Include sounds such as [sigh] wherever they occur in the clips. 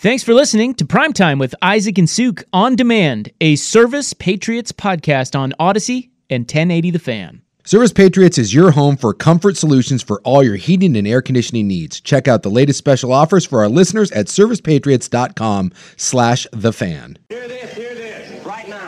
Thanks for listening to Primetime with Isaac and Suk on demand, a Service Patriots podcast on Odyssey and 1080 The Fan. Service Patriots is your home for comfort solutions for all your heating and air conditioning needs. Check out the latest special offers for our listeners at servicepatriots.com slash the fan. Hear this, hear this, right now.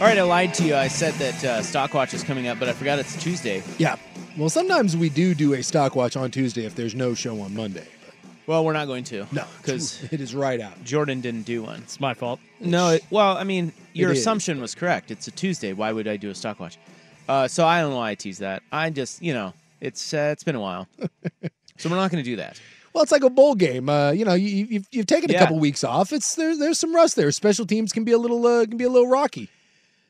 All right, I lied to you. I said that uh, Stockwatch is coming up, but I forgot it's Tuesday. Yeah. Well, sometimes we do do a stock watch on Tuesday if there's no show on Monday. Well, we're not going to. No, because [laughs] it is right out. Jordan didn't do one. It's my fault. No, it, well, I mean, your It is. assumption was correct. It's a Tuesday. Why would I do a Stockwatch? Uh, so I don't know why I tease that. I just, you know, it's uh, it's been a while, [laughs] so we're not going to do that. Well, it's like a bowl game. Uh, you know, you, you've, you've taken a Yeah. couple weeks off. It's there, There's some rust there. Special teams can be a little uh, can be a little rocky.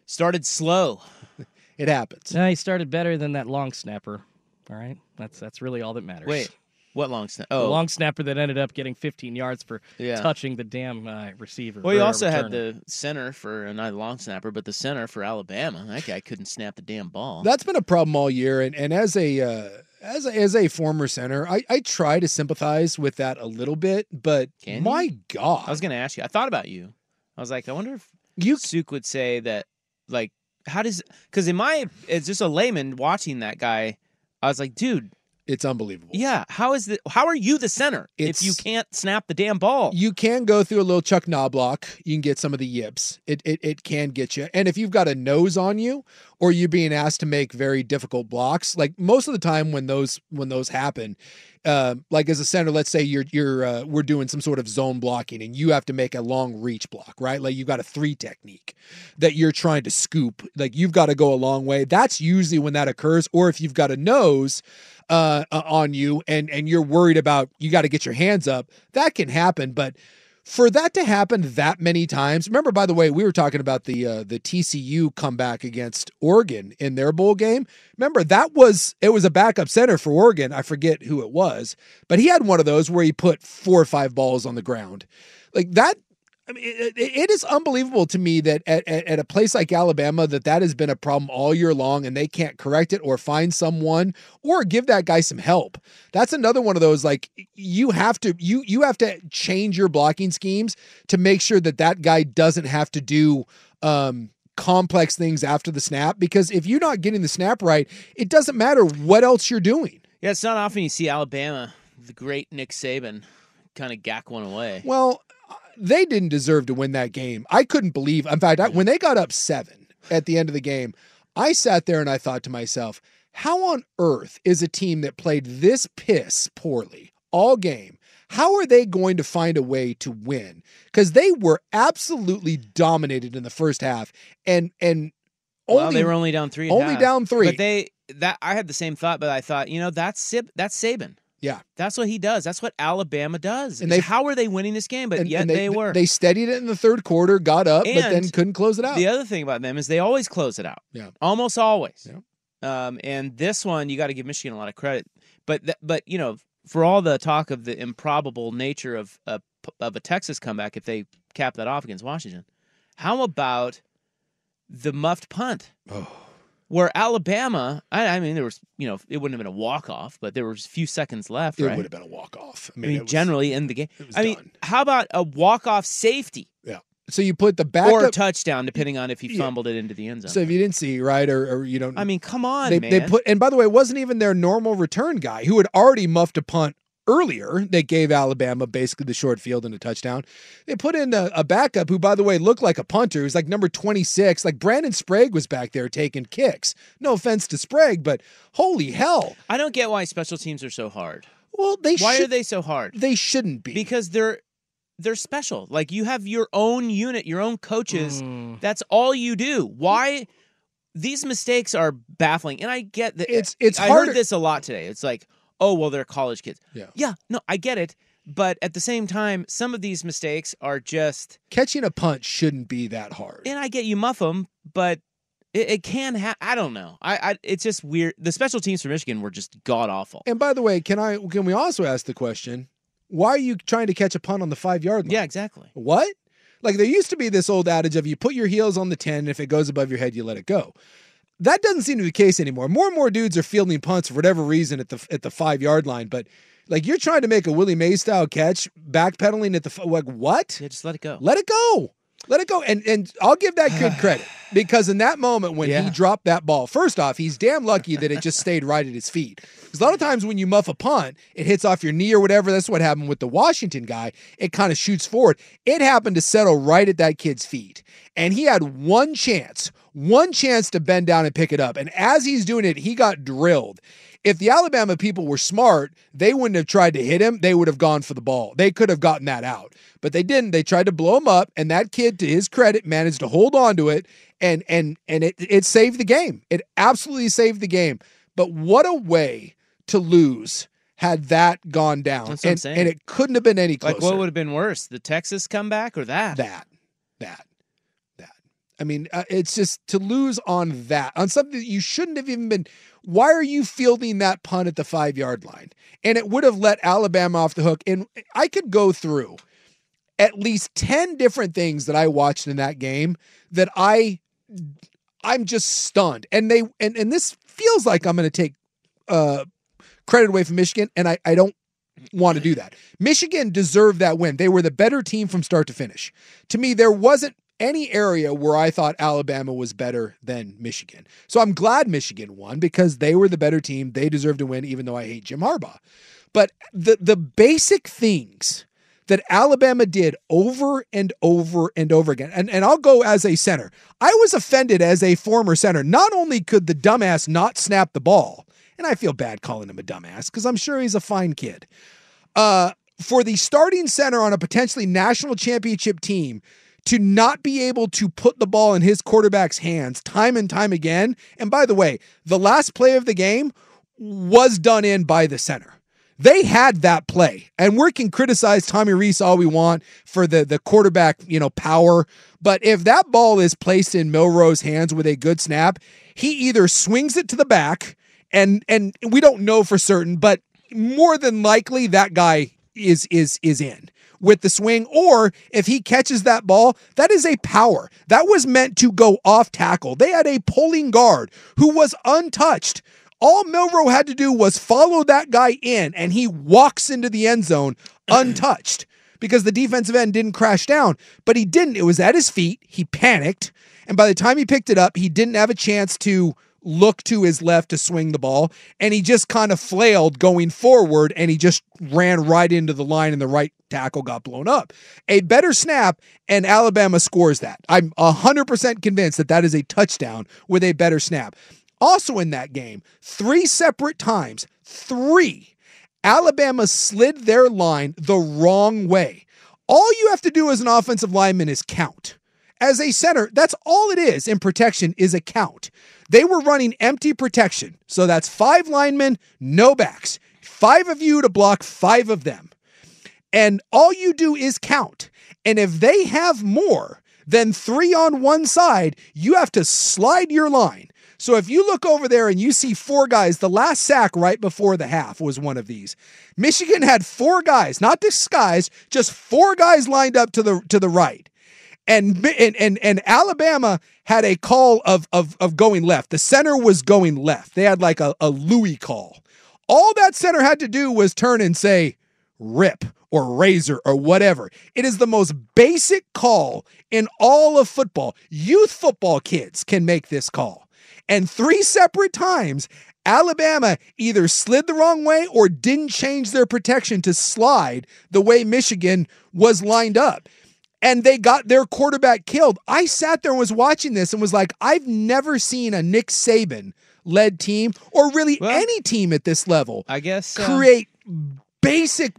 Started slow. [laughs] It happens. No, he started better than that long snapper. All right, that's that's really all that matters. Wait, what long snap? the Oh, long snapper that ended up getting 15 yards for Yeah. touching the damn uh, receiver. Well, you or also had the center for not a long snapper, but the center for Alabama. That guy couldn't snap the damn ball. That's been a problem all year. And and as a uh, as a, as a former center, I, I try to sympathize with that a little bit. But Can you? my God, I was going to ask you. I thought about you. I was like, I wonder if you Suk would say that, like, how does? Because in my, it's just a layman watching that guy, I was like, dude, it's unbelievable. yeah, how is the? How are you the center if you can't snap the damn ball? You can go through a little Chuck Knoblauch. You can get some of the yips. It, it it can get you. And if you've got a nose on you, or you're being asked to make very difficult blocks, like most of the time when those when those happen, uh, like as a center, let's say you're you're uh, we're doing some sort of zone blocking, and you have to make a long reach block, right? Like you've got a three technique that you're trying to scoop. Like you've got to go a long way. That's usually when that occurs. Or if you've got a nose uh, uh, on you and and you're worried about you got to get your hands up, that can happen. But for that to happen that many times, remember by the way, we were talking about the uh, the TCU comeback against Oregon in their bowl game. Remember that was it was a backup center for Oregon. I forget who it was, but he had one of those where he put four or five balls on the ground, like that. I mean, it, it- is unbelievable to me that at, at, at a place like Alabama that that has been a problem all year long, and they can't correct it or find someone or give that guy some help. That's another one of those like you have to you you have to change your blocking schemes to make sure that that guy doesn't have to do um, complex things after the snap because if you're not getting the snap right, it doesn't matter what else you're doing. yeah, it's not often you see Alabama, the great Nick Saban, kind of gack one away. Well, they didn't deserve to win that game. I couldn't believe. In fact, I, when they got up seven at the end of the game, I sat there and I thought to myself, how on earth is a team that played this piss poorly all game? How are they going to find a way to win? Because they were absolutely dominated in the first half, and and only well, they were only down three. only half. down three. But they that I had the same thought, but I thought, you know, that's Sib, that's Saban. Yeah. That's what he does. That's what Alabama does. And And they- how are they winning this game? But And, yet and they, were. They steadied it in the third quarter, got up, but then couldn't close it out. The other thing about them is they always close it out. Yeah. Almost always. Yeah. Um, and this one, you got to give Michigan a lot of credit. But th- but you know, for all the talk of the improbable nature of a of a Texas comeback if they cap that off against Washington. How about the muffed punt? Oh. Where Alabama, I, I mean, there was, you know, it wouldn't have been a walk off, but there was a few seconds left. It right? would have been a walk off. I mean, it was- generally in the game. was I mean, how about a walk off safety yeah. So you put the backup. or a touchdown, depending on if he Yeah. fumbled it into the end zone? so if you didn't see right, or, or you don't. I mean, come on, they man. they put and by the way, it wasn't even their normal return guy who had already muffed a punt earlier that gave Alabama basically the short field and a touchdown. They put in a, a backup who, by the way, looked like a punter. He was like number 26. Like Brandon Sprague was back there taking kicks. No offense to Sprague, but holy hell. I don't get why special teams are so hard. Well, they Why should, are they so hard? They shouldn't be. Because they're they're special. Like you have your own unit, your own coaches. Mm. That's all you do. Why these mistakes are baffling. And I get that It's- it's I harder- heard this a lot today. It's like, oh well, they're college kids. Yeah. Yeah, no, I get it. But at the same time, some of these mistakes are just Catching a punt shouldn't be that hard. and I get you muff them, but it, it can have. I don't know. I, I it's just weird. The special teams for Michigan were just god awful. And by the way, can I can we also ask the question, why are you trying to catch a punt on the 5-yard line? Yeah, exactly. What? Like there used to be this old adage of you put your heels on the 10 and if it goes above your head you let it go. That doesn't seem to be the case anymore. More and more dudes are fielding punts for whatever reason at the at the 5-yard line, but like you're trying to make a Willie Mays style catch, backpedaling at the f- like what? Yeah, just let it go. Let it go. Let it go. And and I'll give that kid [sighs] credit because in that moment when he dropped that ball, first off, he's damn lucky that it just stayed right at his feet. Because a lot of times when you muff a punt, it hits off your knee or whatever. That's what happened with the Washington guy. It kind of shoots forward. It happened to settle right at that kid's feet. And he had one chance, one chance to bend down and pick it up. And as he's doing it, he got drilled. If the Alabama people were smart, they wouldn't have tried to hit him. They would have gone for the ball. They could have gotten that out, but they didn't. They tried to blow him up, and that kid, to his credit, managed to hold on to it, and and and it it saved the game. It absolutely saved the game. But what a way to lose had that gone down, That's what I'm and saying. and it couldn't have been any closer. Like, what would have been worse, the Texas comeback or that that i mean uh, it's just to lose on that on something that you shouldn't have even been why are you fielding that punt at the five yard line and it would have let alabama off the hook and i could go through at least 10 different things that i watched in that game that i i'm just stunned and they and, and this feels like i'm going to take uh credit away from michigan and i i don't want to do that. Michigan deserved that win. They were the better team from start to finish. To me, there wasn't any area where I thought Alabama was better than Michigan. So I'm glad Michigan won because they were the better team. They deserve to win, even though I hate Jim Harbaugh. But the the basic things that Alabama did over and over and over again. And, and I'll go as a center. I was offended as a former center. Not only could the dumbass not snap the ball, and I feel bad calling him a dumbass because I'm sure he's a fine kid. Uh, for the starting center on a potentially national championship team to not be able to put the ball in his quarterback's hands time and time again. And by the way, the last play of the game was done in by the center. They had that play, and we can criticize Tommy Rees all we want for the the quarterback, you know, power. But if that ball is placed in Milroe's hands with a good snap, he either swings it to the back, and and we don't know for certain, but more than likely that guy is is is in with the swing or if he catches that ball that is a power. That was meant to go off tackle. They had a pulling guard who was untouched. All Milroe had to do was follow that guy in and he walks into the end zone [clears throat] untouched because the defensive end didn't crash down but he didn't. It was at his feet. He panicked and by the time he picked it up he didn't have a chance to look to his left to swing the ball and he just kind of flailed going forward and he just ran right into the line and the right tackle got blown up. A better snap and Alabama scores that. I'm 100% convinced that that is a touchdown with a better snap. Also in that game, three separate times, three, Alabama slid their line the wrong way. All you have to do as an offensive lineman is count. As a center, that's all it is in protection is a count. They were running empty protection. So that's five linemen, no backs. Five of you to block five of them. And all you do is count. And if they have more than three on one side, you have to slide your line. So if you look over there and you see four guys, the last sack right before the half was one of these. Michigan had four guys, not disguised, just four guys lined up to the to the right. And and and, Alabama had a call of, of of going left. The center was going left. They had like a, a Louis call. All that center had to do was turn and say, rip or razor or whatever. It is the most basic call in all of football. Youth football kids can make this call. And three separate times, Alabama either slid the wrong way or didn't change their protection to slide the way Michigan was lined up. And they got their quarterback killed. I sat there and was watching this and was like, I've never seen a Nick Saban led team or really Well, any team at this level I guess uh, create basic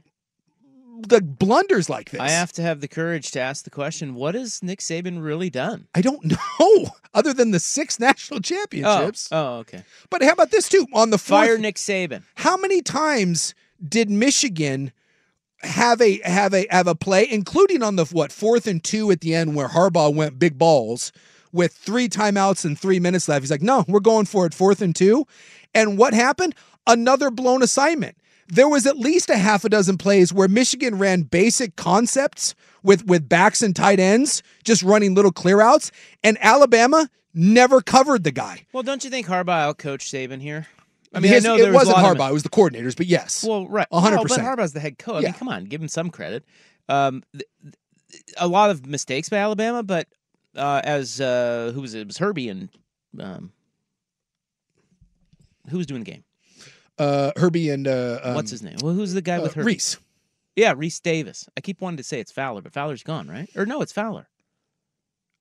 the blunders like this. I have to have the courage to ask the question: What has Nick Saban really done? I don't [laughs] know, other than the six [laughs] national Oh, championships. oh, okay. But how about this too? On the fourth, Fire Nick Saban. how many times did Michigan have a have a have a play, including on the what fourth and two at the end where Harbaugh went big balls with three timeouts and three minutes left? He's like, no, we're going for it, fourth and two. And what happened? Another blown assignment. There was at least a half a dozen plays where Michigan ran basic concepts with with backs and tight ends, just running little clear outs, and Alabama never covered the guy. Well, don't you think Harbaugh outcoached Saban here? I mean, I his- it wasn't Harbaugh; it was the coordinators. But yes, Well, right, a hundred percent. Harbaugh's the head coach. I mean, come on, give him some credit. Um, th- th- a lot of mistakes by Alabama, but uh, as uh, who was it? It was Herbie and um, who was doing the game? uh, Herbie and uh, um, What's his name? Well, who's the guy uh, with Herbie? Rece. Yeah, Rece Davis. I keep wanting to say it's Fowler, but Fowler's gone, right? Or no, it's Fowler.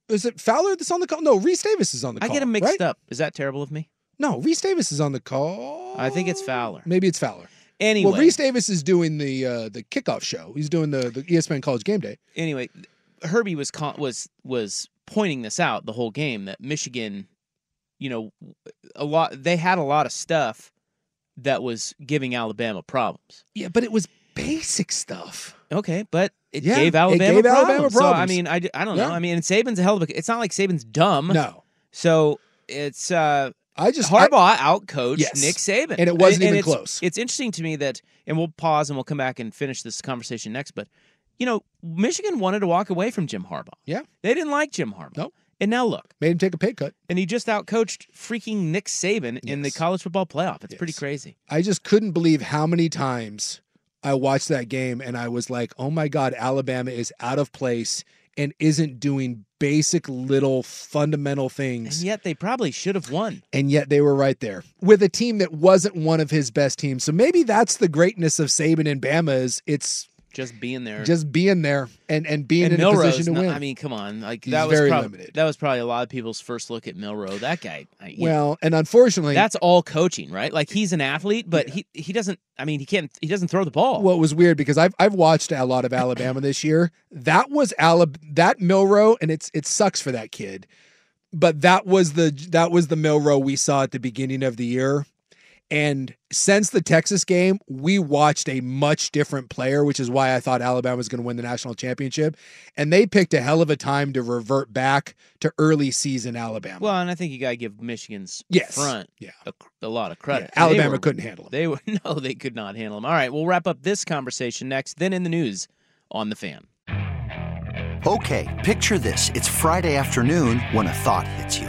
Is it Fowler that's on the call? No, Rece Davis is on the call. I get him mixed right? up. Is that terrible of me? No, Rece Davis is on the call. I think it's Fowler. Maybe it's Fowler. Anyway, Well, Rece Davis is doing the uh, the kickoff show. He's doing the the ESPN College Game Day. anyway, Herbie was con- was was pointing this out the whole game that Michigan, you know, a lot they had a lot of stuff that was giving Alabama problems. Yeah, but it was basic stuff. Okay, but it Yeah, gave it Alabama gave problems. Alabama So I problems. mean, I don't Yeah. know. I mean, and Saban's a hell of a. It's not like Saban's dumb. No, So it's uh I just Harbaugh outcoached Yes. Nick Saban, And it wasn't even it's, close. It's interesting to me that, and we'll pause and we'll come back and finish this conversation next. But you know, Michigan wanted to walk away from Jim Harbaugh. Yeah. they didn't like Jim Harbaugh. Nope. And now look, made him take a pay cut. and he just outcoached freaking Nick Saban in the college football playoff. It's pretty crazy. I just couldn't believe how many times I watched that game and I was like, oh my God, Alabama is out of place and isn't doing basic little fundamental things. And yet they probably should have won. And yet they were right there with a team that wasn't one of his best teams. So maybe that's the greatness of Saban and Bama is it's Just being there. just being there and, and being and in a position to no- win. I mean, come on, like He's that was very prob- limited. that was probably a lot of people's first look at Milroe. That guy, I- you know, well, and unfortunately, that's all coaching, right? Like he's an athlete, but he he doesn't. I mean, he can't. He doesn't throw the ball. Well, it was weird because I've I've watched a lot of Alabama this year. That was Alab that Milroe, and it's it sucks for that kid, but that was the that was the Milroe we saw at the beginning of the year. And since the Texas game, we watched a much different player, which is why I thought Alabama was going to win the national championship. And they picked a hell of a time to revert back to early season Alabama. Well, and I think you got to give Michigan's Yes. front Yeah. a, a lot of credit. Yeah, Alabama were- couldn't handle 'em. They were [laughs] no, they could not handle them. All right, we'll wrap up this conversation next. Then in the news on the fan. Okay, picture this. It's Friday afternoon when a thought hits you.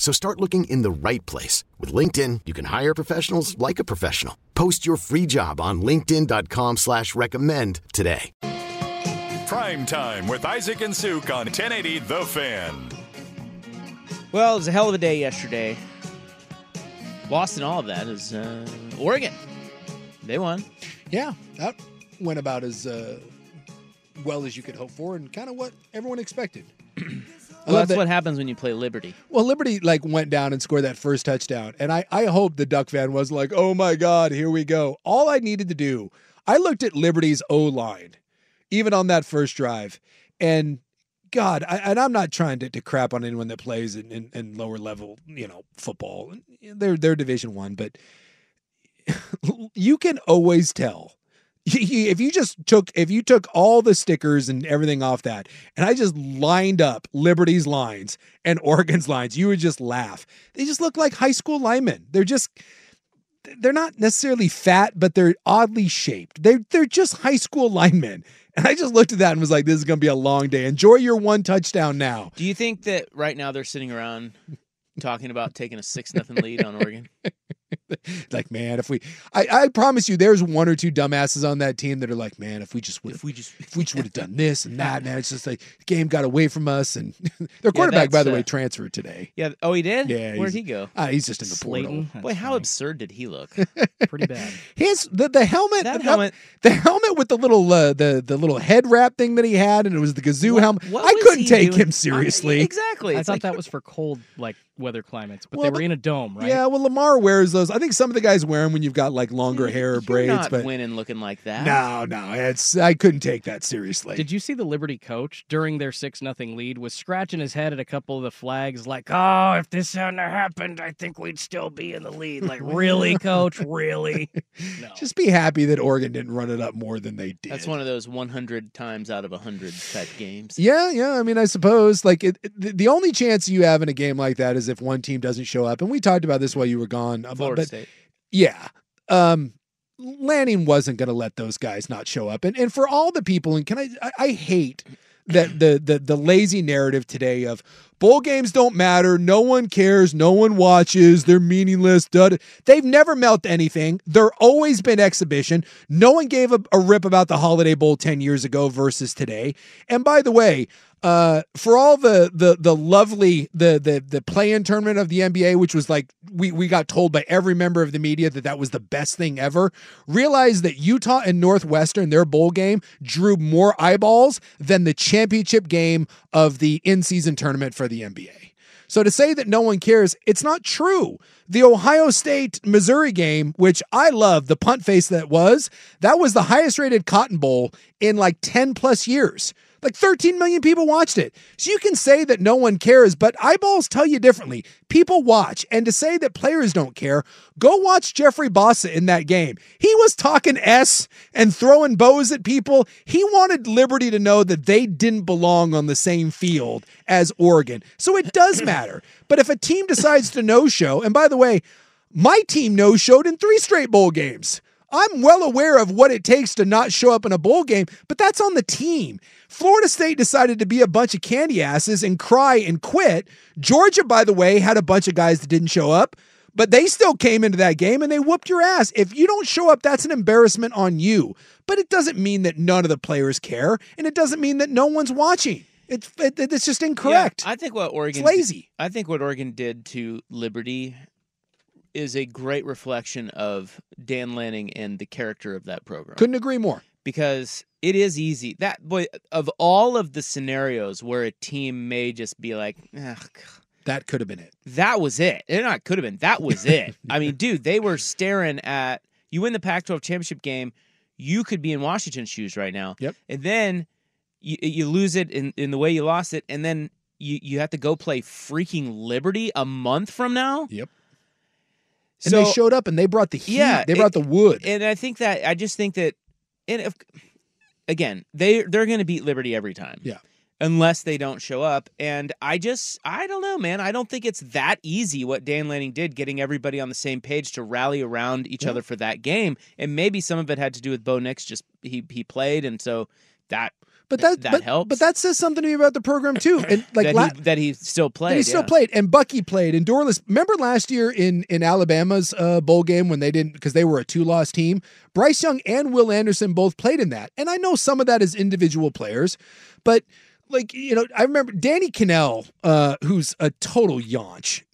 So start looking in the right place. With LinkedIn, you can hire professionals like a professional. Post your free job on linkedin.com slash recommend today. Prime time with Isaac and Suk on 1080 The Fan. Well, it was a hell of a day yesterday. Lost in all of that is uh, Oregon. They won. Yeah, that went about as uh, well as you could hope for, and kind of what everyone expected. [clears throat] Well, that's that- what happens when you play Liberty. Well, Liberty like went down and scored that first touchdown, and I I hope the Duck fan was like, oh my god, here we go. All I needed to do, I looked at Liberty's O line, even on that first drive, and God, I, and I'm not trying to, to crap on anyone that plays in, in, in lower level, you know, football. They're they're Division One, but [laughs] you can always tell if you just took if you took all the stickers and everything off that and i just lined up liberty's lines and [laughs] oregon's lines you would just laugh. They just look like high school linemen. They're just they're not necessarily fat but they're oddly shaped. They're, they're just high school linemen. [laughs] And i just looked at that and was like this is going to be a long day. Enjoy your one touchdown now. Do you think that right now they're sitting around talking about taking a six nothing lead on Oregon? [laughs] [laughs] like man if we I, I promise you there's one or two dumbasses on that team that are like man if we just would if we just if we just would have done this and that man it's just like the game got away from us and [laughs] their quarterback by the uh, way transferred today Yeah. Oh, he did. Yeah, Where'd he go? Ah, he's just in the portal. Boy, how absurd did he look? [laughs] Pretty bad. his the, the helmet That the, helmet- the helmet with the little uh, the the little head wrap thing that he had and it was the kazoo helmet what I couldn't take doing? him seriously exactly. I It's thought like- that was for cold like weather climates, but Well, they were but- in a dome, right? yeah well Lamar wears those I think some of the guys wear them when you've got like longer hair or You're braids not but winning looking like that. no no it's I couldn't take that seriously Did you see the Liberty coach during their six nothing lead was scratching his head at a couple of the flags, like, "Oh, if this hadn't happened, I think we'd still be in the lead." Like, really, [laughs] coach? Really? [laughs] No. Just be happy that Oregon didn't run it up more than they did. That's one of those 100 times out of 100 type games. Yeah, yeah. I mean, I suppose like it, it- the, the only chance you have in a game like that is if one team doesn't show up. And we talked about this while you were gone. About, Florida but State. yeah, um, Lanning wasn't going to let those guys not show up. And and for all the people, and can I? I, I hate that the the the lazy narrative today of bowl games don't matter, no one cares, no one watches, they're meaningless. duh, duh. They've never meant anything. They're always been exhibition. No one gave a, a rip about the Holiday Bowl ten years ago versus today. And by the way. Uh, for all the the the lovely the the the play-in tournament of the NBA, which was like we we got told by every member of the media that that was the best thing ever. Realize that Utah and Northwestern, their bowl game, drew more eyeballs than the championship game of the in-season tournament for the NBA. So to say that no one cares, it's not true. The Ohio State Missouri game, which I love, the punt face that was, that was the highest rated Cotton Bowl in like 10 plus years. Like 13 million people watched it. So you can say that no one cares, but eyeballs tell you differently. People watch. And to say that players don't care, go watch Jeffrey Bassa in that game. He was talking S and throwing bows at people. He wanted Liberty to know that they didn't belong on the same field as Oregon. So it does [clears throat] matter. But if a team decides to no show, and by the way, my team no showed in three straight bowl games. I'm well aware of what it takes to not show up in a bowl game, but that's on the team. Florida State decided to be a bunch of candy asses and cry and quit. Georgia, by the way, had a bunch of guys that didn't show up, but they still came into that game and they whooped your ass. If you don't show up, that's an embarrassment on you. But it doesn't mean that none of the players care, and it doesn't mean that no one's watching. It's it, it's just incorrect. Yeah, I think what Oregon It's lazy. I think what Oregon did to Liberty is a great reflection of Dan Lanning and the character of that program. Couldn't agree more. because it is easy. That boy of all of the scenarios where a team may just be like, "Ugh, That could have been it. that was it. It not could have been. That was it. [laughs] I mean, dude, they were staring at you win the Pac-12 championship game. You could be in Washington's shoes right now. Yep. And then you, you lose it in, in the way you lost it, and then you you have to go play freaking Liberty a month from now. Yep. And they showed up and they brought the heat. Yeah, they brought it- the wood. and I think that I just think that, and if, again, they they're going to beat Liberty every time. Yeah. Unless they don't show up, and I just I don't know, man. I don't think it's that easy what Dan Lanning did, getting everybody on the same page to rally around each Yeah. other for that game, and maybe some of it had to do with Bo Nix. Just he he played, and so that But that, that but, helps. But that says something to me about the program too. [clears throat] And like that, la- he, that he still played. He still yeah. played, and Bucky played, and Dorlus. Remember last year in in Alabama's uh, bowl game when they didn't because they were a two loss team. Bryce Young and Will Anderson both played in that, and I know some of that is individual players, but like you know, I remember Danny Kanell, uh, who's a total yaunch.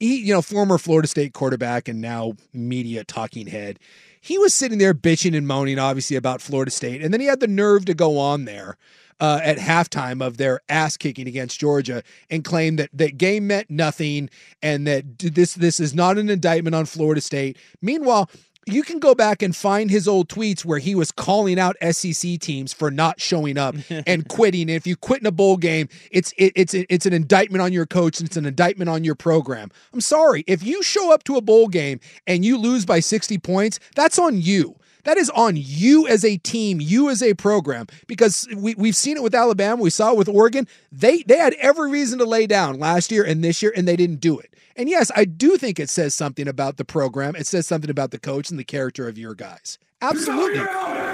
He, you know, former Florida State quarterback and now media talking head. He was sitting there bitching and moaning, obviously, about Florida State, and then he had the nerve to go on there uh, at halftime of their ass kicking against Georgia and claim that that game meant nothing and that this this is not an indictment on Florida State. Meanwhile, you can go back and find his old tweets where he was calling out SEC teams for not showing up [laughs] and quitting. And if you quit in a bowl game, it's it, it's it's an indictment on your coach and it's an indictment on your program. I'm sorry if you show up to a bowl game and you lose by 60 points, that's on you. That is on you as a team, you as a program, because we, we've seen it with Alabama, we saw it with Oregon. They they had every reason to lay down last year and this year, and they didn't do it. And yes, I do think it says something about the program. It says something about the coach and the character of your guys. Absolutely.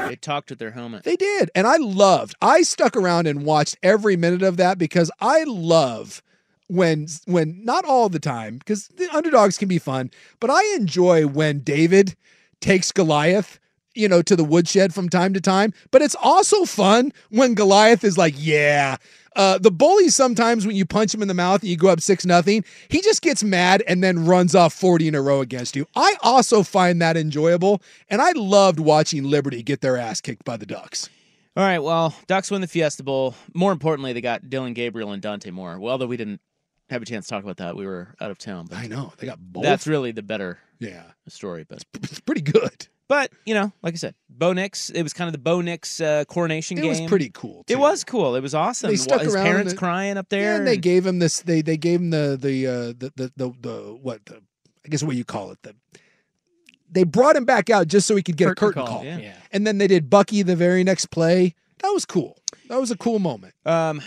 They talked with their helmet. They did. And I loved, I stuck around and watched every minute of that because I love when when not all the time because the underdogs can be fun, but I enjoy when David takes Goliath you know, to the woodshed from time to time. But it's also fun when Goliath is like, yeah. Uh, the bully sometimes when you punch him in the mouth and you go up six nothing, he just gets mad and then runs off 40 in a row against you. I also find that enjoyable, and I loved watching Liberty get their ass kicked by the Ducks. All right, well, Ducks win the Fiesta Bowl. More importantly, they got Dillon Gabriel and Dante Moore. Well, although we didn't have a chance to talk about that, we were out of town. But I know they got both. That's really the better yeah story, but it's pretty good. But you know, like I said, Bo Nix. It was kind of the Bo Nix uh, coronation It game. It was pretty cool. It was cool. It was awesome. They stuck His around parents the- crying up there. Yeah, and they gave him this. They they gave him the the uh, the, the the the what the I guess what you call it the. They brought him back out just so he could get Curtain a curtain call, call, yeah. Yeah. and then they did Bucky the very next play. That was cool. That was a cool moment. Um,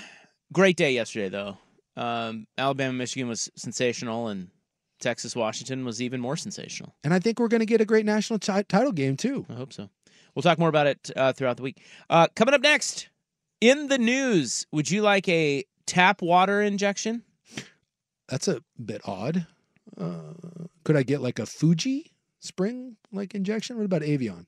great day yesterday, though. Um, Alabama, Michigan was sensational, and Texas, Washington was even more sensational. And I think we're going to get a great national ti- title game too. I hope so. We'll talk more about it uh, throughout the week. Uh, coming up next in the news, would you like a tap water injection? That's a bit odd. Uh, could I get like a Fuji spring like injection? What about Evian?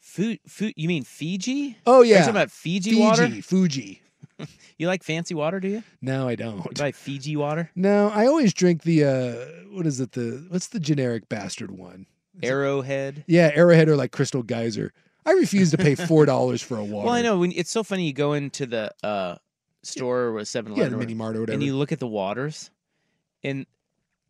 Fu- fu- you mean Fiji? Oh Are you yeah, talking about Fiji, Fiji, water? Fuji. [laughs] You like fancy water, do you? No, I don't. buy Fiji water? [laughs] No, I always drink the uh what is it the what's the generic bastard one? Arrowhead. Yeah, Arrowhead or like Crystal Geyser. I refuse to pay [laughs] four dollars for a water. Well, I know when it's so funny. You go into the uh, store or Seven Yeah, mini mart or whatever. and you look at the waters, and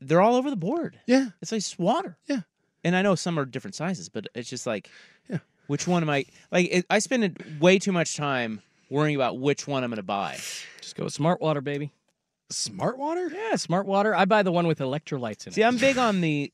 they're all over the board. Yeah, it's like water. Yeah, and I know some are different sizes, but it's just like, yeah, which one am I? Like, it, I spend way too much time worrying about which one I'm going to buy. Just go with smart water, baby. Smart water? Yeah, smart water. I buy the one with electrolytes in it. See, I'm big on the.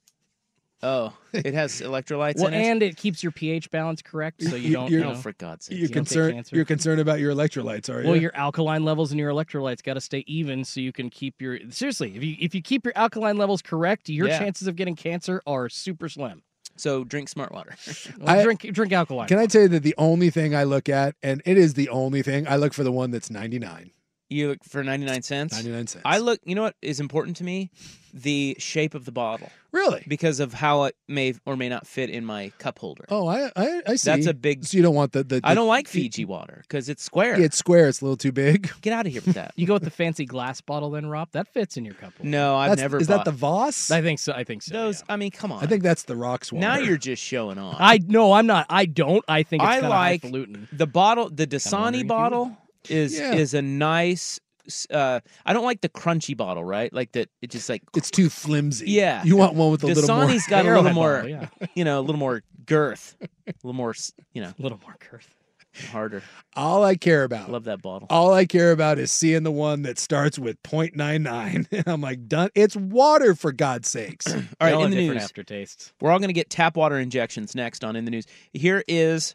Oh, it has electrolytes well, in it. and it keeps your pH balance correct, so you don't. You're- you know, oh, for God's sake! You're you don't get concerned. cancer. You're concerned about your electrolytes, are you? Well, your alkaline levels and your electrolytes got to stay even, so you can keep your seriously. If you if you keep your alkaline levels correct, your Yeah. chances of getting cancer are super slim. So drink smart water. Well, [laughs] I- drink drink alkaline. Can I tell you that the only thing I look at, and it is the only thing I look for, the one that's ninety nine. You look for 99 cents. 99 cents. I look, you know what is important to me? The shape of the bottle. Really? Because of how it may or may not fit in my cup holder. Oh, I I, I see. That's a big. So you don't want the the. I don't like Fiji water because it's square. Yeah, it's square. It's a little too big. [laughs] Get out of here with that. You go with the fancy glass bottle, then Rob. That fits in your cup. holder. no, I've That's- never. Is bought that the Voss? I think so. I think so. those? yeah. I mean, come on. I think that's the Rocks one. now you're just showing off. I no, I'm not. I don't. I think it's I kinda like highfalutin. the bottle. The wondering if Dasani you bottle is Yeah. is a nice. Uh, I don't like the crunchy bottle, right? Like that. It just like It's too flimsy. Yeah. You want one with a little more. Dasani's got a little more, bottle, yeah. you know, a little more girth, a little more, you know. [laughs] A little more girth. harder. All I care about. Love that bottle. All I care about is seeing the one that starts with 0.99. [laughs] And I'm like, done. It's water for God's sakes. [clears throat] All right, all in the news. aftertastes. We're all going to get tap water injections next on In the News. Here is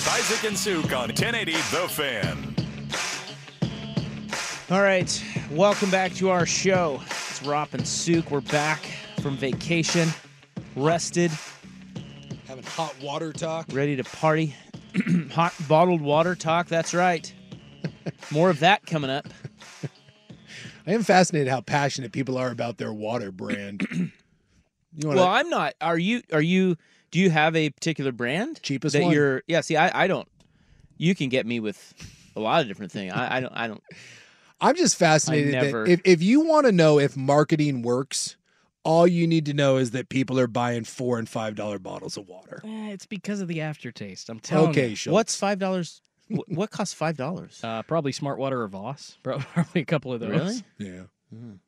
With Isaac and Suk on 1080 The Fan. All right, welcome back to our show. It's Rupp and Suk. We're back from vacation, rested, Having hot water talk. ready to party. [clears throat] Hot bottled water talk. That's right. [laughs] More of that coming up. [laughs] I am fascinated how passionate people are about their water brand. [clears throat] You wanna, Well, I'm not. Are you? Are you? Do you have a particular brand? Cheapest that one? you're. Yeah. See, I, I don't. You can get me with a lot of different things. I, I don't. I don't. I'm just fascinated never- that if, if you want to know if marketing works, all you need to know is that people are buying four and five dollar bottles of water. Eh, it's because of the aftertaste. I'm telling Okay, you. Schultz. What's five dollars? What costs five dollars? Uh, probably Smart Water or Voss. [laughs] Probably a couple of those. Really? Yeah.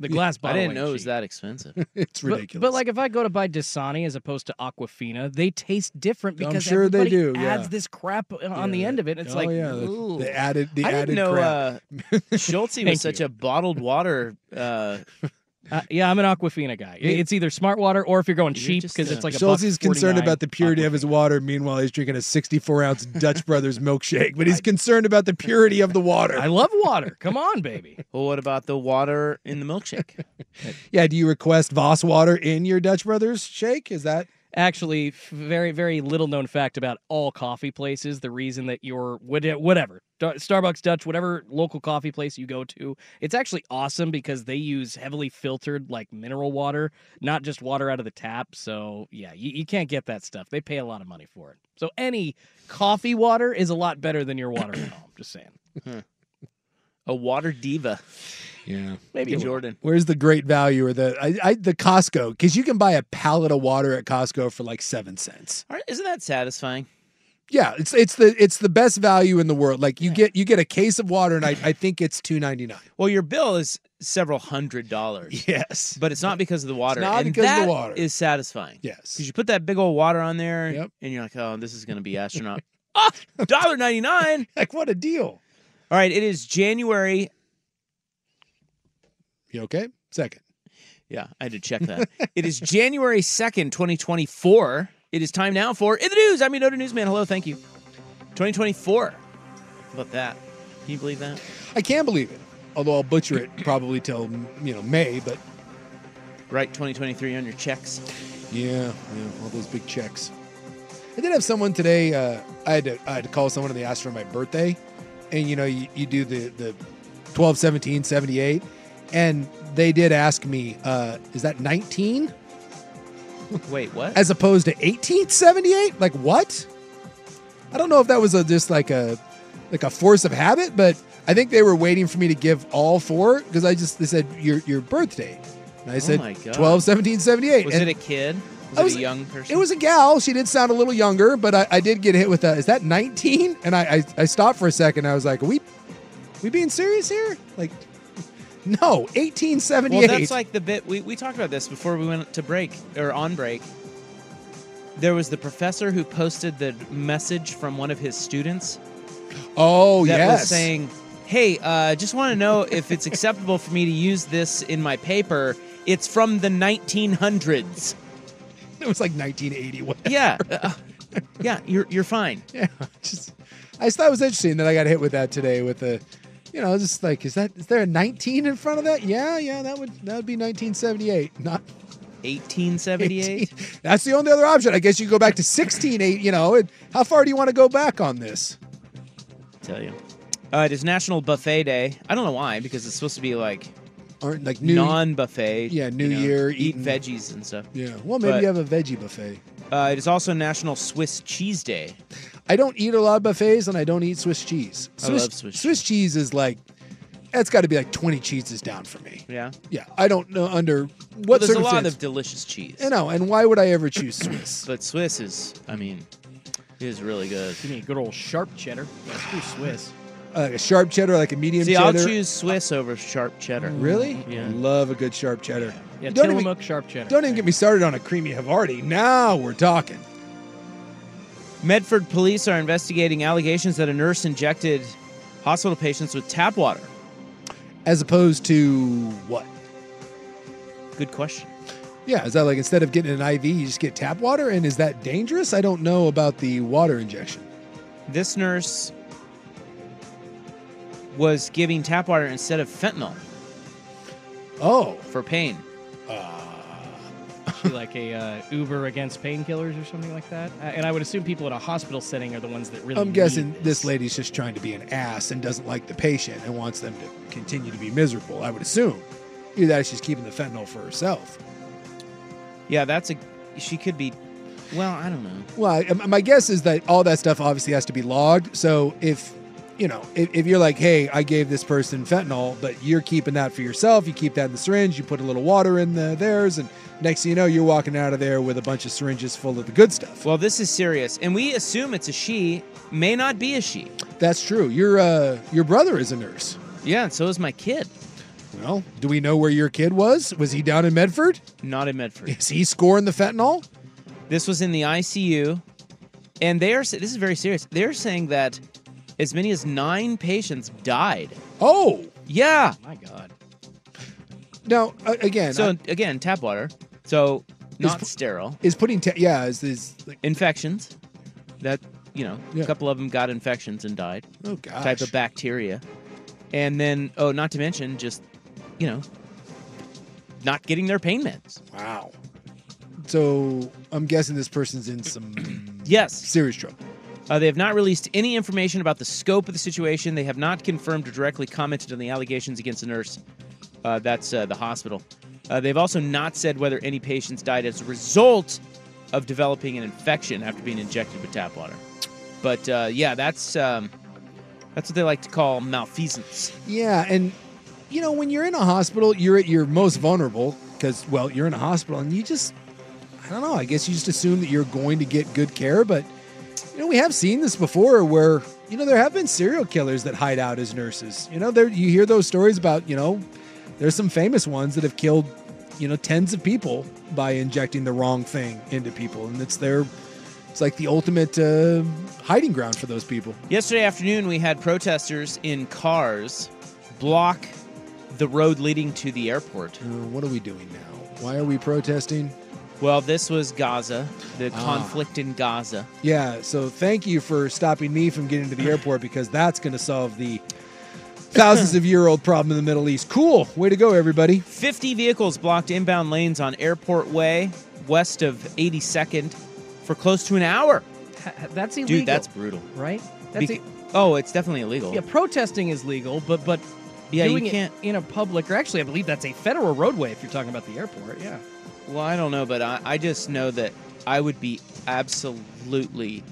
The glass I bottle. I didn't ain't know it was that [laughs] expensive. It's But- ridiculous. But, like if I go to buy Dasani as opposed to Aquafina, they taste different because I'm because sure they everybody do, yeah. adds this crap on the end of it. It's oh like, yeah, ooh. the added the I added didn't know crap. uh, [laughs] Schultze was such you. a bottled water. Uh, [laughs] Uh, yeah, I'm an Aquafina guy. It's either Smart Water or if you're going You're cheap because it's like a Schultz is concerned about the purity of his water. Meanwhile, he's drinking a 64 ounce [laughs] Dutch Brothers milkshake. But he's concerned about the purity of the water. I love water. Come on, baby. [laughs] well, what about the water in the milkshake? [laughs] yeah. Do you request Voss water in your Dutch Brothers shake? Is that Actually, very, very little known fact about all coffee places. The reason that your whate- whatever Dar- Starbucks, Dutch, whatever local coffee place you go to, it's actually awesome because they use heavily filtered like mineral water, not just water out of the tap. So yeah, you, you can't get that stuff. They pay a lot of money for it. So any coffee water is a lot better than your water at home. Just saying. A water diva. yeah? Maybe a. Jordan. Where's the great value or the I, I the Costco? Because you can buy a pallet of water at Costco for like seven cents. All right, Isn't that satisfying? Yeah, it's it's the it's the best value in the world. Like you get you get a case of water, and I, I think it's two ninety nine. Well, your bill is several hundred dollars, Yes, but it's not because of the water. not and because of the water. is satisfying. yes. Because you put that big old water on there, Yep. and you're like, oh, this is going to be astronaut. [laughs] Ah, dollar ninety nine. [laughs] Like what a deal. All right, it is January. You okay? Second. Yeah, I had to check that. it is January second, twenty twenty four. It is time now for in the news. I'm your Noda Newsman. Hello, thank you. Twenty twenty four. How about that? Can you believe that? I can't believe it. Although I'll butcher it probably till you know May, but twenty three on your checks. yeah, yeah, all those big checks. I did have someone today. Uh, I had to I had to call someone and they asked for my birthday, and you know you, you do the the 12, 17, 78, and they did ask me, uh, is that 19 Wait, what? as opposed to 1878? Like what? I don't know if that was a, just like a like a force of habit, but I think they were waiting for me to give all four because I just they said your your birthday. And I oh said Oh my God. 12, 17, 78. Was And it a kid? Was I it a young person? it was a gal. She did sound a little younger, but I, I did get hit with that. Is that 19? And I, I I stopped for a second. I was like, are we we being serious here? Like [laughs] no, 1878. Well, that's like the bit we, we talked about this before we went to break or on break. There was the professor who posted the message from one of his students oh that yes. was saying, Hey, uh, just want to know if it's acceptable for me to use this in my paper. It's from the 1900s. It was like 1980. Whatever. Yeah, uh, yeah, you're you're fine. [laughs] Yeah, just I just thought it was interesting that I got hit with that today with a, you know, just like is that is there a 19 in front of that? Yeah, yeah, that would that would be 1978, not 1878. That's the only other option. I guess you go back to 168. You know, and how far do you want to go back on this? Tell you, uh, it is National Buffet Day. I don't know why, because it's supposed to be like Aren't like new non-buffet. Yeah, New you know, Year, eat eating- veggies and stuff. Yeah, well, maybe But, you have a veggie buffet. Uh, it is also National Swiss Cheese Day. I don't eat a lot of buffets, and I don't eat Swiss cheese. I Swiss, love Swiss Swiss cheese is like that's got to be like 20 cheeses down for me. Yeah. Yeah, I don't know under Well, what there's a lot of delicious cheese. I know, and why would I ever choose [clears throat] Swiss? But Swiss is, I mean, it is really good. Give me a good old sharp cheddar. Yeah, screw Swiss. Uh, like a sharp cheddar, like a medium See, I'll choose Swiss over sharp cheddar. Really? Yeah. Love a good sharp cheddar. Yeah, don't even, Tillamook sharp cheddar. don't even get me started on a creamy Havarti. Now we're talking. Medford police are investigating allegations that a nurse injected hospital patients with tap water. As opposed to what? Good question. Yeah, is that like instead of getting an IV, you just get tap water? And is that dangerous? I don't know about the water injection. This nurse was giving tap water instead of fentanyl Oh, for pain. Uh, Be like a uh, Uber against painkillers or something like that. Uh, and I would assume people in a hospital setting are the ones that really. I'm need guessing this. this lady's just trying to be an ass and doesn't like the patient and wants them to continue to be miserable. I would assume. Either that or she's keeping the fentanyl for herself. Yeah, that's a. She could be. Well, I don't know. Well, I- my guess is that all that stuff obviously has to be logged. So if you know, if, if you're like, hey, I gave this person fentanyl, but you're keeping that for yourself, you keep that in the syringe, you put a little water in the theirs, and next thing you know, you're walking out of there with a bunch of syringes full of the good stuff. Well, this is serious, and we assume it's a she. May not be a she. That's true. Your uh, your brother is a nurse. Yeah, and so is my kid. Well, do we know where your kid was? Was he down in Medford? Not in Medford. Is he scoring the fentanyl? This was in the ICU, and they are. This is very serious. They're saying that as many as nine patients died. Oh, Yeah. My God. now uh, again, So I- again, tap water. So not pu- sterile. is putting ta- yeah is is like Infections. That you know, Yeah. a couple of them got infections and died. oh gosh Type of bacteria, and then oh, not to mention just you know, not getting their pain meds. wow. So I'm guessing this person's in some [clears throat] Yes. serious trouble. Uh, they have not released any information about the scope of the situation. They have not confirmed or directly commented on the allegations against the nurse. Uh, that's uh, the hospital. Uh, they've also not said whether any patients died as a result of developing an infection after being injected with tap water. But uh, yeah, that's um, that's what they like to call malfeasance. Yeah, and you know when you're in a hospital, you're at your most vulnerable because well, you're in a hospital and you just I don't know. I guess you just assume that you're going to get good care, but you know we have seen this before where you know there have been serial killers that hide out as nurses. You know, there you hear those stories about you know there's some famous ones that have killed you know tens of people by injecting the wrong thing into people, and it's their it's like the ultimate uh, hiding ground for those people. Yesterday afternoon, we had protesters in cars block the road leading to the airport. Uh, what are we doing now? Why are we protesting? Well, this was Gaza, the Ah. conflict in Gaza. Yeah, so thank you for stopping me from getting to the airport [laughs] because that's going to solve the thousands of year old problem in the Middle East. Cool. Way to go, everybody. 50 vehicles blocked inbound lanes on Airport Way, west of 82nd, for close to an hour. That's illegal. Dude, that's brutal. right. That's Bec- e- oh, it's definitely illegal. yeah. Protesting is legal, but but Yeah, you doing can't- it in a public or actually, I believe that's a federal roadway if you're talking about the airport. Yeah. Well, I don't know, but I, I just know that I would be absolutely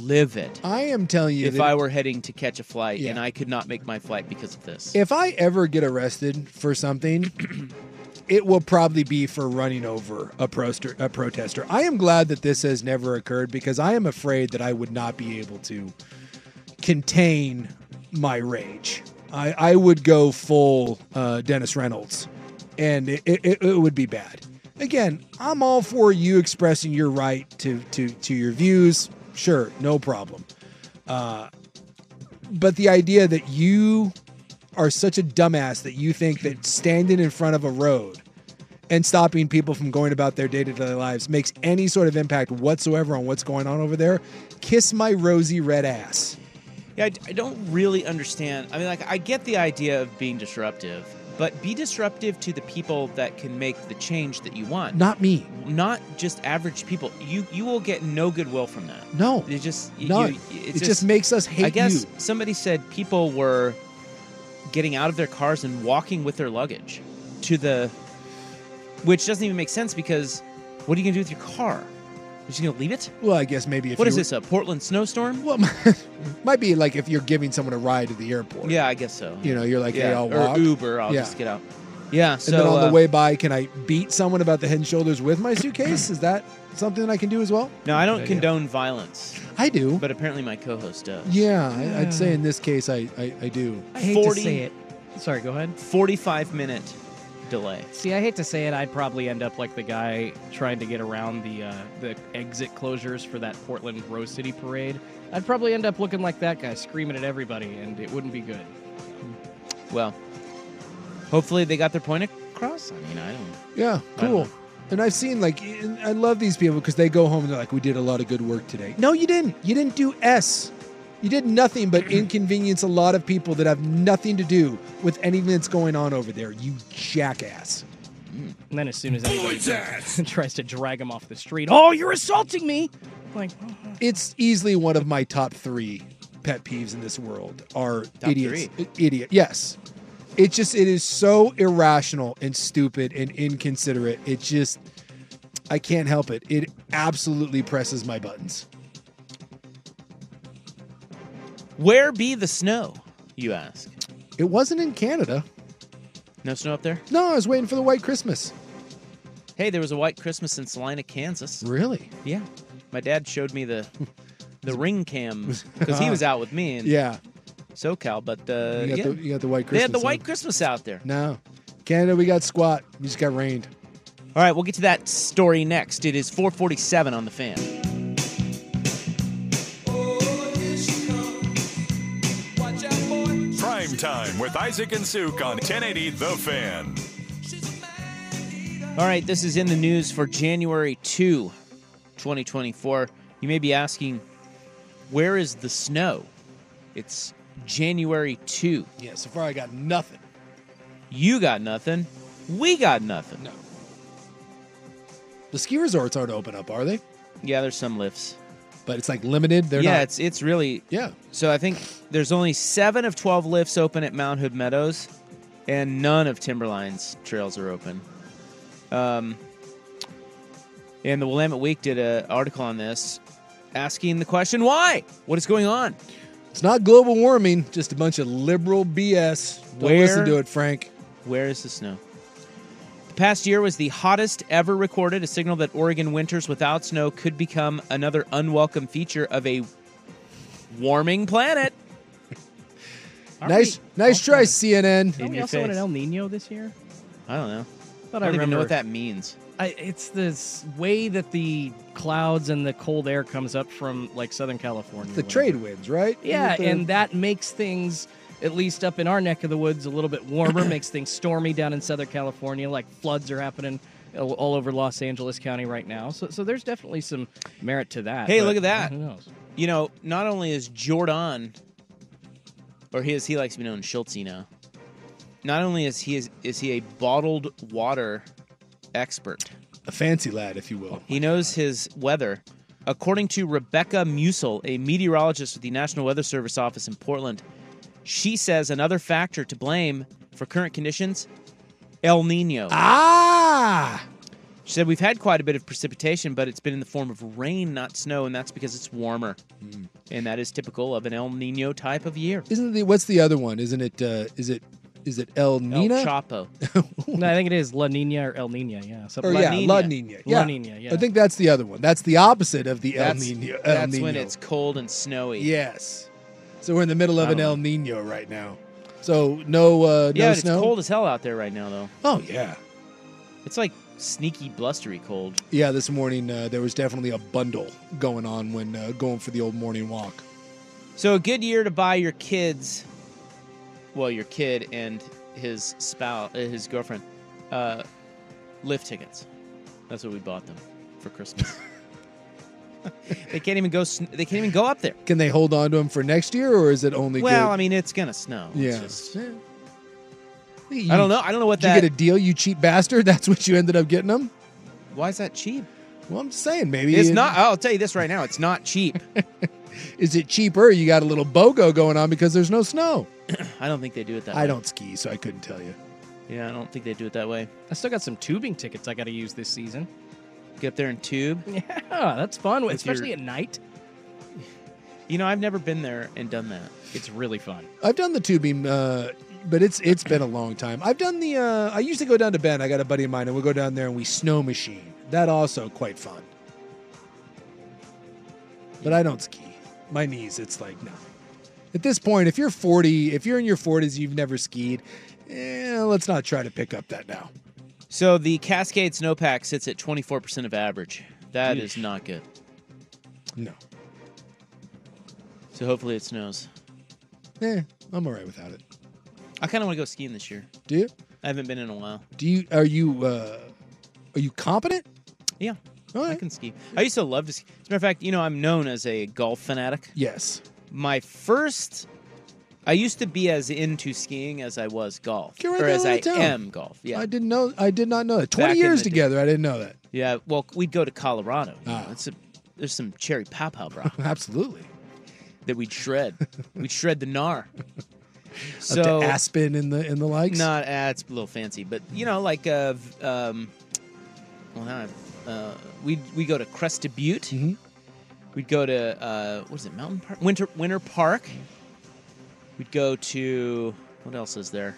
livid I am telling you if that I were heading to catch a flight Yeah. and I could not make my flight because of this. if I ever get arrested for something, [clears throat] it will probably be for running over a, proster, a protester. I am glad that this has never occurred because I am afraid that I would not be able to contain my rage. I, I would go full uh, Dennis Reynolds, and it, it, it would be bad. Again, I'm all for you expressing your right to to to your views. Sure, no problem. Uh, but the idea that you are such a dumbass that you think that standing in front of a road and stopping people from going about their day-to-day lives makes any sort of impact whatsoever on what's going on over there, kiss my rosy red ass. Yeah, I, I don't really understand. I mean, like, I get the idea of being disruptive, but be disruptive to the people that can make the change that you want. Not me. Not just average people. You you will get no goodwill from that. No. It just you- It just makes us hate I guess you. somebody said people were getting out of their cars and walking with their luggage to the, which doesn't even make sense because what are you gonna do with your car? You're just gonna leave it? Well, I guess maybe if What you is were- this? A Portland snowstorm? Well, [laughs] might be like if you're giving someone a ride to the airport. Yeah, I guess so. You know, you're like, hey, Yeah, I'll work. or walk. Uber. I'll Yeah. just get out. Yeah. So and then on uh, the way by, can I beat someone about the head and shoulders with my suitcase? is that something that I can do as well? No, I don't idea. condone violence. I do. But apparently my co-host does. Yeah, I, I'd say in this case, I, I, I do. I hate 40 to say it. Sorry, go ahead. 45 minute delay. See, I hate to say it, I'd probably end up like the guy trying to get around the uh, the exit closures for that Portland Rose City parade. I'd probably end up looking like that guy, screaming at everybody, and it wouldn't be good. Well, hopefully they got their point across. I mean, I don't. Yeah, I don't cool. And I've seen like I love these people because they go home and they're like, "We did a lot of good work today." No, you didn't. You didn't do S. You did nothing but [clears throat] inconvenience a lot of people that have nothing to do with anything that's going on over there. You jackass. And then as soon as anybody [laughs] tries to drag him off the street, oh, you're assaulting me! Like, It's easily one of my top three pet peeves in this world. Are Top idiots? I- Idiot. Yes. It just it is so irrational and stupid and inconsiderate. It just I can't help it. It absolutely presses my buttons. Where be the snow? You ask. It wasn't in Canada. No snow up there? No, I was waiting for the white Christmas. Hey, there was a white Christmas in Salina, Kansas. Really? Yeah. My dad showed me the [laughs] the ring cam because he [laughs] was out with me in Yeah. SoCal, but uh, You got, yeah. the, you got the white they had the huh? white Christmas out there. No. Canada, we got squat. We just got rained. All right, we'll get to that story next. It is 447 on the fan. Prime time with Isaac and Suk on 1080 The Fan. All right, this is in the news for January 2, 2024. You may be asking, where is the snow? It's January 2. Yeah, so far I got nothing. You got nothing. We got nothing. No. The ski resorts aren't open up, are they? Yeah, there's some lifts. But it's like limited. They're yeah, not. it's it's really Yeah. So I think there's only seven of twelve lifts open at Mount Hood Meadows, and none of Timberline's trails are open. Um, and the Willamette Week did an article on this, asking the question why? What is going on? It's not global warming, just a bunch of liberal BS. Don't Where- listen to it, Frank. Where is the snow? The past year was the hottest ever recorded, a signal that Oregon winters without snow could become another unwelcome feature of a warming planet. [laughs] Nice, nice try, CNN. Are we also in an El Nino this year? I don't know. Thought I I don't even know what that means. I, it's this way that the clouds and the cold air comes up from like Southern California. The trade winds, right? Yeah, the- and that makes things, at least up in our neck of the woods, a little bit warmer. [clears throat] makes things stormy down in Southern California. Like floods are happening all all over Los Angeles County right now. So, so there's definitely some merit to that. Hey, but look at that. Who knows? You know, not only is Jordan, or he is he likes to be known as Schultze now. Not only is he is, is he a bottled water expert, a fancy lad, if you will. he knows his weather. According to Rebecca Musel, a meteorologist with the National Weather Service office in Portland, she says another factor to blame for current conditions: El Nino. Ah! She said we've had quite a bit of precipitation, but it's been in the form of rain, not snow, and that's because it's warmer. And that is typical of an El Nino type of year. Isn't the what's the other one? Isn't it? Uh, is it? Is it El Nina? El Chapo. [laughs] No, I think it is La Nina or El Nina. Yeah, something Or like yeah, that. La Nina. Yeah. La Nina. Yeah. I think that's the other one. That's the opposite of the That's, El Nino. El that's Nino. when it's cold and snowy. Yes. So we're in the middle of an don't El Nino right now. So no, uh, Yeah, no snow. it's cold as hell out there right now, though. Oh yeah. It's like sneaky, blustery cold. Yeah, this morning uh, there was definitely a bundle going on when uh, going for the old morning walk. So a good year to buy your kids well, your kid and his spouse, uh, his girlfriend, uh, lift tickets. That's what we bought them for Christmas. [laughs] [laughs] they can't even go. sn- They can't even go up there. Can they hold on to them for next year, or is it only? Well, good? I mean, it's gonna snow. It's yeah. just- You- I don't know. I don't know what Did that. you get a deal, you cheap bastard? [laughs] That's what you ended up getting them. why is that cheap? Well, I'm just saying, maybe It's it- not. I'll tell you this right now. It's not cheap. [laughs] Is it cheaper? You got a little BOGO going on because there's no snow. [clears throat] I don't think they do it that. Way. I way. don't ski, so I couldn't tell you. Yeah, I don't think they do it that way. I still got some tubing tickets I got to use this season. Get up there and tube. [laughs] Yeah, that's fun, With especially your- at night. [laughs] You know, I've never been there and done that. It's really fun. I've done the tubing, uh, but it's it's been a long time. I've done the. Uh, I used to go down to Bend. I got a buddy of mine, and we go down there and we snow machine. That also quite fun. But I don't ski. My knees, it's like no. At this point, if you're 40, if you're in your 40s, you've never skied. Eh, let's not try to pick up that now. So the Cascade snowpack sits at 24% of average. That is not good. No. So hopefully it snows. Eh, I'm all right without it. I kind of want to go skiing this year. Do you? I haven't been in a while. Do you? Are you? Uh, are you competent? Yeah. All I can ski. I used to love to ski. As a matter of fact, you know, I'm known as a golf fanatic. Yes. My first, I used to be as into skiing as I was golf, right or as I town. am golf. Yeah, I didn't know. I did not know that. Twenty Back years the day. together, I didn't know that. yeah. Well, we'd go to Colorado. You Ah. it's a, there's some cherry pow pow rock [laughs] Absolutely. that we'd shred. we'd shred the gnar. [laughs] Up So to Aspen in the in the likes. Not, uh, it's a little fancy, but you know, like, uh, um, well, uh, we we go to Crested Butte. Mm-hmm. We'd go to uh, what is it, Mountain Park, Winter Winter Park. We'd go to what else is there?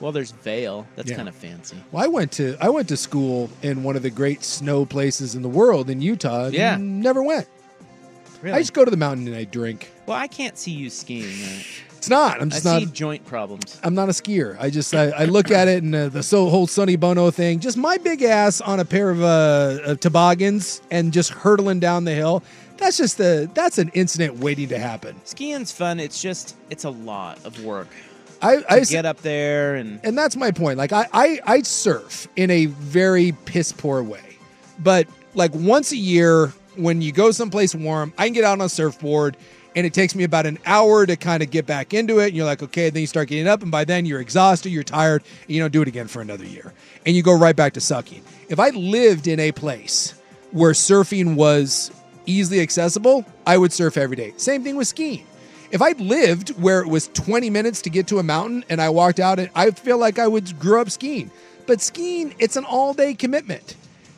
Well, there's Vail. That's Yeah. kind of fancy. Well, I went to I went to school in one of the great snow places in the world in Utah. Yeah. never went. Really? I just go to the mountain and I drink. well, I can't see you skiing. uh, It's not. I'm just I not. see joint problems. I'm not a skier. I just I, I look at it and uh, the so whole Sonny Bono thing. Just my big ass on a pair of, uh, of toboggans and just hurtling down the hill. That's just the that's an incident waiting to happen. Skiing's fun. It's just it's a lot of work. I I get up there and and that's my point. Like I, I I surf in a very piss poor way, but like once a year when you go someplace warm, I can get out on a surfboard, and it takes me about an hour to kind of get back into it. And you're like, okay, then you start getting up, and by then you're exhausted, you're tired, and you don't do it again for another year, and you go right back to sucking. If I lived in a place where surfing was easily accessible, I would surf every day. Same thing with skiing. If I lived where it was 20 minutes to get to a mountain and I walked out I feel like I would grow up skiing. But skiing, it's an all day commitment.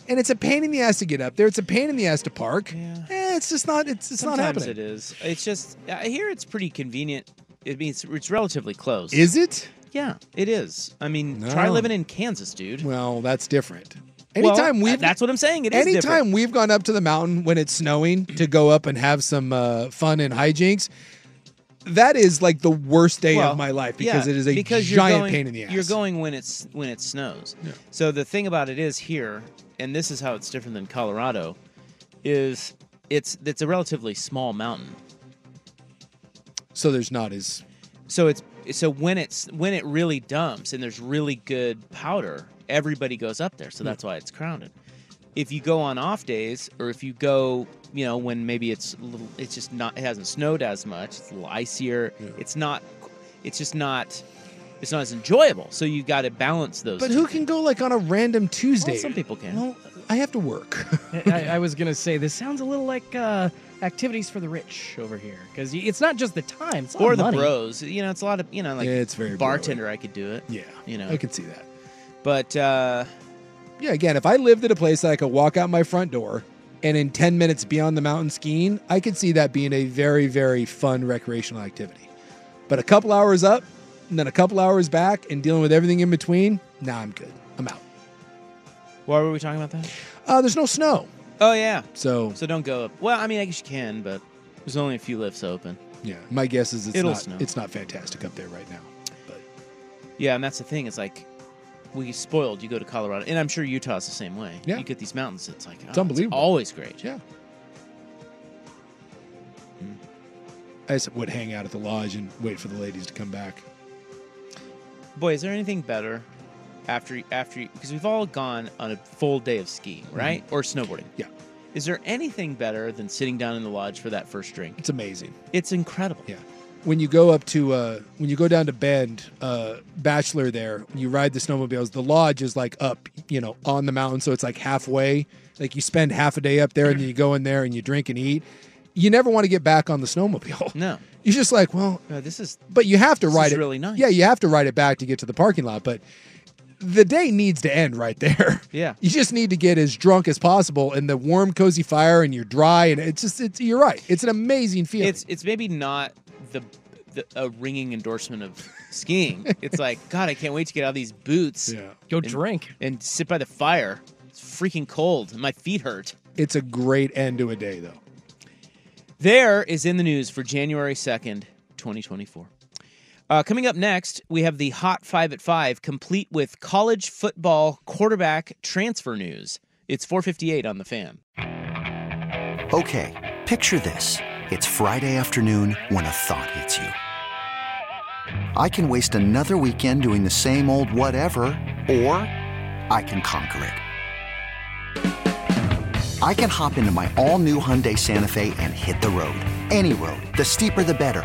And it's a pain in the ass to get up there. It's a pain in the ass to park. Eh, it's just not it's it's not happening. it is. It's just I hear it's pretty convenient. It means it's relatively close. Is it? Yeah, it is. I mean, try living in Kansas, dude. Well, that's different. Well, Anytime uh, we've that's what I'm saying. It is anytime different. we've gone up to the mountain when it's snowing to go up and have some uh, fun and hijinks, that is like the worst day Well, of my life because yeah, it is a because giant going- pain in the ass. You're going when it's when it snows. So the thing about it is here, and this is how it's different than Colorado, is it's it's a relatively small mountain. so there's not as So it's so when it's when it really dumps and there's really good powder, everybody goes up there. So hmm. that's why it's crowded. If you go on off days, or if you go, you know, when maybe it's a little, it's just not, it hasn't snowed as much. It's a little icier. It's not, it's just not, it's not as enjoyable. So you've got to balance those. But who can go like on a random Tuesday? Well, some people can. Well, I have to work. [laughs] I, I was gonna say this sounds a little like uh, activities for the rich over here because it's not just the time, it's a lot or of the money. bros. You know, it's a lot of you know, like Yeah, it's very bartender. I could do it. Yeah, you know, I can see that. But uh, Yeah, again, if I lived at a place that I could walk out my front door and in 10 minutes be on the mountain skiing, I could see that being a very, very fun recreational activity. But a couple hours up and then a couple hours back and dealing with everything in between, nah, I'm good. I'm out. Why were we talking about that? Uh, there's no snow. Oh yeah. So, So don't go up. Well, I mean, I guess you can, but there's only a few lifts open. yeah, my guess is it's It'll not snow. it's not fantastic up there right now. Yeah, and that's the thing. It's like we spoiled. You go to Colorado, and I'm sure Utah's the same way. Yeah. You get these mountains. It's like It's oh, unbelievable. always great. Yeah. I just would hang out at the lodge and wait for the ladies to come back. Boy, is there anything better after after because we've all gone on a full day of skiing, right? Or snowboarding. Yeah. Is there anything better than sitting down in the lodge for that first drink? It's amazing. It's incredible. Yeah. When you go up to uh when you go down to Bend, uh Bachelor there, you ride the snowmobiles, the lodge is like up, you know, on the mountain, so it's like halfway. Like you spend half a day up there and then you go in there and you drink and eat. You never want to get back on the snowmobile. No. [laughs] You're just like, well, Uh, this is but you have to ride it. really nice. Yeah, you have to ride it back to get to the parking lot, but the day needs to end right there. [laughs] Yeah. You just need to get as drunk as possible in the warm, cozy fire, and you're dry, and it's just it's you're right. It's an amazing feeling. It's it's maybe not the, the a ringing endorsement of skiing. [laughs] it's like God, I can't wait to get out of these boots. Yeah. Go and- drink. and sit by the fire. It's freaking cold. and My feet hurt. it's a great end to a day, though. There is in the news for January 2nd, 2024. Uh, coming up next, we have the Hot 5 at 5, complete with college football quarterback transfer news. It's 458 on the fan. Okay, picture this. It's Friday afternoon when a thought hits you. I can waste another weekend doing the same old whatever, or I can conquer it. I can hop into my all new Hyundai Santa Fe and hit the road. Any road. The steeper, the better.